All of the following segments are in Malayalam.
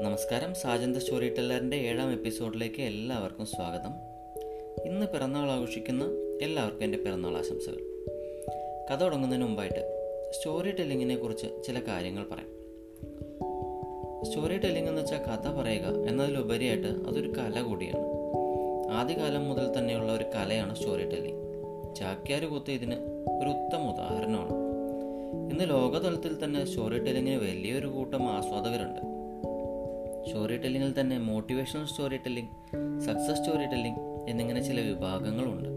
നമസ്കാരം. സാജന്ത സ്റ്റോറി ടെല്ലറിന്റെ ഏഴാം എപ്പിസോഡിലേക്ക് എല്ലാവർക്കും സ്വാഗതം. ഇന്ന് പിറന്നാൾ ആഘോഷിക്കുന്ന എല്ലാവർക്കും എന്റെ പിറന്നാൾ ആശംസകൾ. കഥ തുടങ്ങുന്നതിന് മുമ്പായിട്ട് സ്റ്റോറി ടെല്ലിങ്ങിനെ കുറിച്ച് ചില കാര്യങ്ങൾ പറയാം. സ്റ്റോറി ടെല്ലിംഗ് എന്ന് വെച്ചാൽ കഥ പറയുക എന്നതിലുപരിയായിട്ട് അതൊരു കല കൂടിയാണ്. ആദ്യകാലം മുതൽ തന്നെയുള്ള ഒരു കലയാണ് സ്റ്റോറി ടെല്ലിംഗ് ചാക്യാർ കൂത്ത് ഇതിന് ഒരു ഉത്തമ ഉദാഹരണമാണ്. ഇന്ന് ലോകതലത്തിൽ തന്നെ സ്റ്റോറി ടെല്ലിങ്ങിന് വലിയൊരു കൂട്ടം ആസ്വാദകരുണ്ട്. സ്റ്റോറി ടെല്ലിങ്ങിൽ തന്നെ motivational story telling success story telling എന്നിങ്ങനെ ചില വിഭാഗങ്ങളുണ്ട്.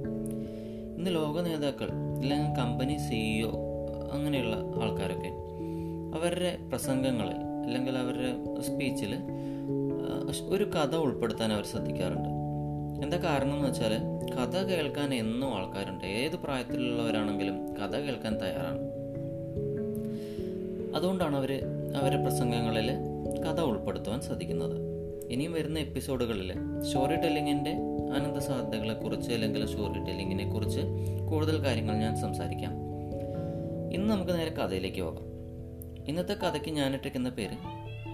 ഇന്ന് ലോക നേതാക്കൾ അല്ലെങ്കിൽ കമ്പനി സിഇഒ അങ്ങനെയുള്ള ആൾക്കാരൊക്കെ അവരുടെ പ്രസംഗങ്ങളിൽ അല്ലെങ്കിൽ അവരുടെ സ്പീച്ചിൽ ഒരു കഥ ഉൾപ്പെടുത്താൻ അവർ ശ്രദ്ധിക്കാറുണ്ട്. എന്താ കാരണം എന്ന് വെച്ചാൽ കഥ കേൾക്കാൻ എന്നും ആൾക്കാരുണ്ട്. ഏത് പ്രായത്തിലുള്ളവരാണെങ്കിലും കഥ കേൾക്കാൻ തയ്യാറാണ്. അതുകൊണ്ടാണ് അവർ അവരുടെ പ്രസംഗങ്ങളിൽ കഥ ഉൾപ്പെടുത്തുവാൻ സാധിക്കുന്നത് ഇനിയും വരുന്ന എപ്പിസോഡുകളിൽ സ്റ്റോറി ടെല്ലിങ്ങിന്റെ അനന്ത സാധ്യതകളെക്കുറിച്ച് അല്ലെങ്കിൽ സ്റ്റോറി ടെല്ലിങ്ങിനെ കുറിച്ച് കൂടുതൽ കാര്യങ്ങൾ ഞാൻ സംസാരിക്കാം. ഇന്ന് നമുക്ക് നേരെ കഥയിലേക്ക് പോകാം. ഇന്നത്തെ കഥയ്ക്ക് ഞാനിട്ടിരിക്കുന്ന പേര്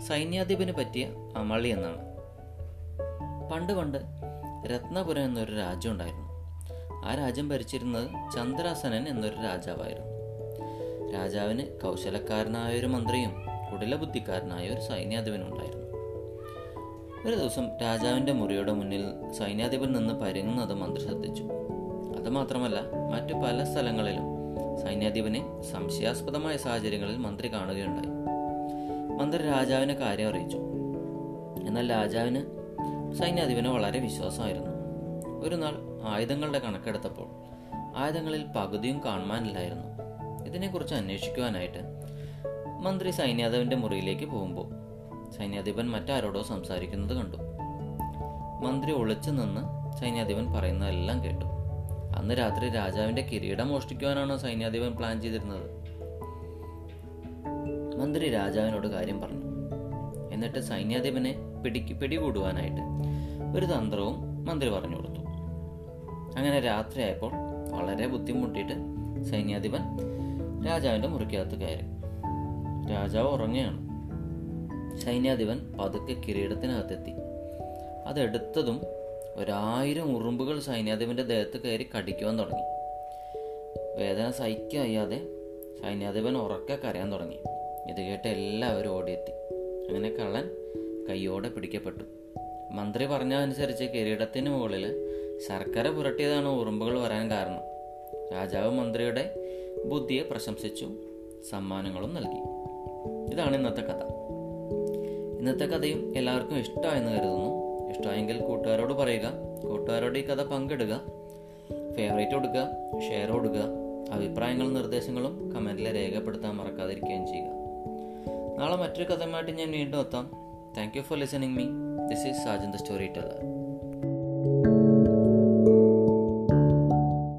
സൈന്യാധിപന് പറ്റിയ അമളി എന്നാണ്. പണ്ട് പണ്ട് രത്നപുരം എന്നൊരു രാജ്യം ഉണ്ടായിരുന്നു. ആ രാജ്യം ഭരിച്ചിരുന്നത് ചന്ദ്രാസനൻ എന്നൊരു രാജാവായിരുന്നു. രാജാവിന് കൗശലക്കാരനായ ഒരു മന്ത്രിയും കുടിലബുദ്ധിക്കാരനായ ഒരു സൈന്യാധിപനുണ്ടായിരുന്നു. ഒരു ദിവസം രാജാവിന്റെ മുറിയുടെ മുന്നിൽ സൈന്യാധിപൻ നിന്ന് പരുങ്ങുന്നത് മന്ത്രി ശ്രദ്ധിച്ചു. അതുമാത്രമല്ല മറ്റു പല സ്ഥലങ്ങളിലും സൈന്യാധിപനെ സംശയാസ്പദമായ സാഹചര്യങ്ങളിൽ മന്ത്രി കാണുകയുണ്ടായി. മന്ത്രി രാജാവിനെ കാര്യം അറിയിച്ചു. എന്നാൽ രാജാവിന് സൈന്യാധിപന് വളരെ വിശ്വാസമായിരുന്നു. ഒരു നാൾ ആയുധങ്ങളുടെ കണക്കെടുത്തപ്പോൾ ആയുധങ്ങളിൽ പകുതിയും കാണുവാനില്ലായിരുന്നു. ഇതിനെക്കുറിച്ച് അന്വേഷിക്കുവാനായിട്ട് മന്ത്രി സൈന്യാദേവന്റെ മുറിയിലേക്ക് പോകുമ്പോൾ സൈന്യാധിപൻ മറ്റാരോടോ സംസാരിക്കുന്നത് കണ്ടു. മന്ത്രി ഒളിച്ചു നിന്ന് സൈന്യാധിപൻ പറയുന്നതെല്ലാം കേട്ടു. അന്ന് രാത്രി രാജാവിന്റെ കിരീടം മോഷ്ടിക്കുവാനാണ് സൈന്യാധിപൻ പ്ലാൻ ചെയ്തിരുന്നത്? മന്ത്രി രാജാവിനോട് കാര്യം പറഞ്ഞു. എന്നിട്ട് സൈന്യാധിപനെ പിടിക്ക് പിടികൂടുവാനായിട്ട് ഒരു തന്ത്രവും മന്ത്രി പറഞ്ഞു കൊടുത്തു. അങ്ങനെ രാത്രിയായപ്പോൾ വളരെ ബുദ്ധിമുട്ടിയിട്ട് സൈന്യാധിപൻ രാജാവിന്റെ മുറിക്കകത്ത് കയറി. രാജാവ് ഉറങ്ങുകയാണ്. സൈന്യാധിപൻ പതുക്കെ കിരീടത്തിനകത്തെത്തി. അതെടുത്തതും ഒരായിരം ഉറുമ്പുകൾ സൈന്യാധിപന്റെ ദേഹത്ത് കയറി കടിക്കുവാൻ തുടങ്ങി. വേദന സഹിക്കയ്യാതെ സൈന്യാധിപൻ ഉറക്കെ കരയാൻ തുടങ്ങി. ഇത് കേട്ട് എല്ലാവരും ഓടിയെത്തി. അങ്ങനെ കള്ളൻ കയ്യോടെ പിടിക്കപ്പെട്ടു. മന്ത്രി പറഞ്ഞതനുസരിച്ച് കിരീടത്തിന് മുകളിൽ ശർക്കര പുരട്ടിയതാണ് ഉറുമ്പുകൾ വരാൻ കാരണം. രാജാവ് മന്ത്രിയുടെ ബുദ്ധിയെ പ്രശംസിച്ചു സമ്മാനങ്ങളും നൽകി. ഇതാണ് ഇന്നത്തെ കഥ. ഇന്നത്തെ കഥയും എല്ലാവർക്കും ഇഷ്ടമായെന്ന് കരുതുന്നു. ഇഷ്ടമായെങ്കിൽ കൂട്ടുകാരോട് പറയുക കൂട്ടുകാരോട് ഈ കഥ പങ്കിടുക ഫേവറേറ്റ് കൊടുക്കുക ഷെയർ കൊടുക്കുക അഭിപ്രായങ്ങളും നിർദ്ദേശങ്ങളും കമന്റിൽ രേഖപ്പെടുത്താൻ മറക്കാതിരിക്കുകയും ചെയ്യുക. നാളെ മറ്റൊരു കഥയുമായിട്ട് ഞാൻ വീണ്ടും എത്താം. Thank you for listening me this is Sajan the story teller